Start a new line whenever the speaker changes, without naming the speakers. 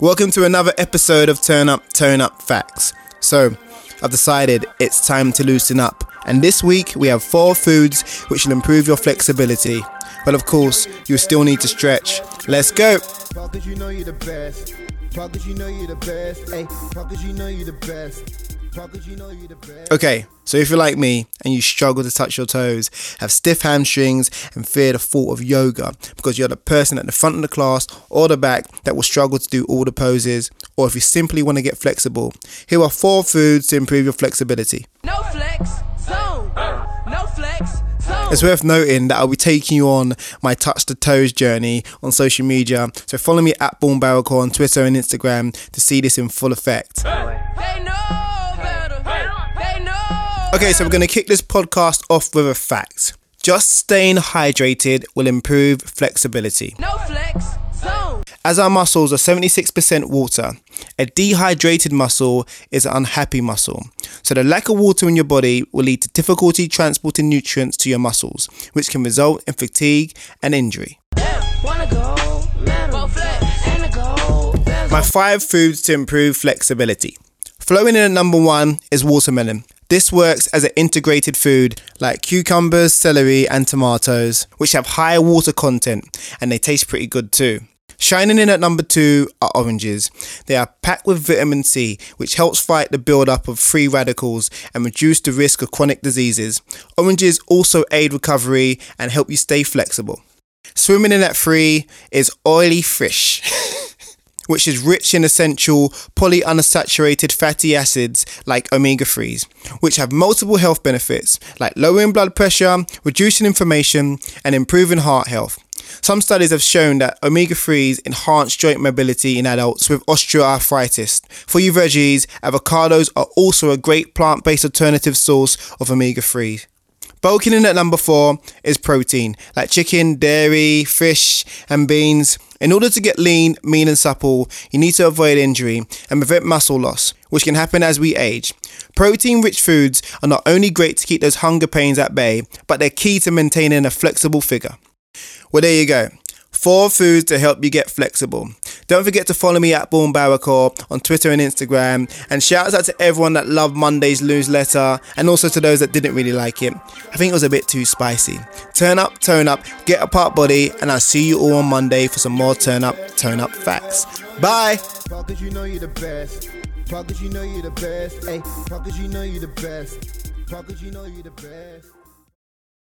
Welcome to another episode of Turn Up, Tone Up Facts. So, I've decided it's time to loosen up, and this week we have four foods which will improve your flexibility. But of course, you still need to stretch. Let's go! Cause you know you're the best. Cause you know you're the best. Hey, cause you know you're the best. Okay, so if you're like me and you struggle to touch your toes, have stiff hamstrings, and fear the thought of yoga because you're the person at the front of the class or the back that will struggle to do all the poses, or if you simply want to get flexible, here are four foods to improve your flexibility. No flex, zone. No flex. Zone. It's worth noting that I'll be taking you on my touch the toes journey on social media. So follow me at Born Barrelcore on Twitter and Instagram to see this in full effect. Hey. Okay, so we're going to kick this podcast off with a fact. Just staying hydrated will improve flexibility. No flex zone. As our muscles are 76% water, a dehydrated muscle is an unhappy muscle. So the lack of water in your body will lead to difficulty transporting nutrients to your muscles, which can result in fatigue and injury. My five foods to improve flexibility. Flowing in at number one is watermelon. This works as an integrated food like cucumbers, celery, and tomatoes, which have higher water content and they taste pretty good too. Shining in at number two are oranges. They are packed with vitamin C, which helps fight the buildup of free radicals and reduce the risk of chronic diseases. Oranges also aid recovery and help you stay flexible. Swimming in at three is oily fish. which is rich in essential polyunsaturated fatty acids like omega 3s, which have multiple health benefits like lowering blood pressure, reducing inflammation, and improving heart health. Some studies have shown that omega 3s enhance joint mobility in adults with osteoarthritis. For you veggies, avocados are also a great plant based alternative source of omega 3s. Bulking in at number four is protein, like chicken, dairy, fish, and beans. In order to get lean, mean, and supple, you need to avoid injury and prevent muscle loss, which can happen as we age. Protein rich foods are not only great to keep those hunger pains at bay, but they're key to maintaining a flexible figure. Well, there you go. Four foods to help you get flexible. Don't forget to follow me at Born Barrelcore on Twitter and Instagram. And shouts out to everyone that loved Monday's newsletter and also to those that didn't really like it. I think it was a bit too spicy. Turn up, tone up, get a part body, and I'll see you all on Monday for some more turn up, tone up facts. Bye. You know you're the best. You know you're the best. Hey, you know you're the best. You know you're the best.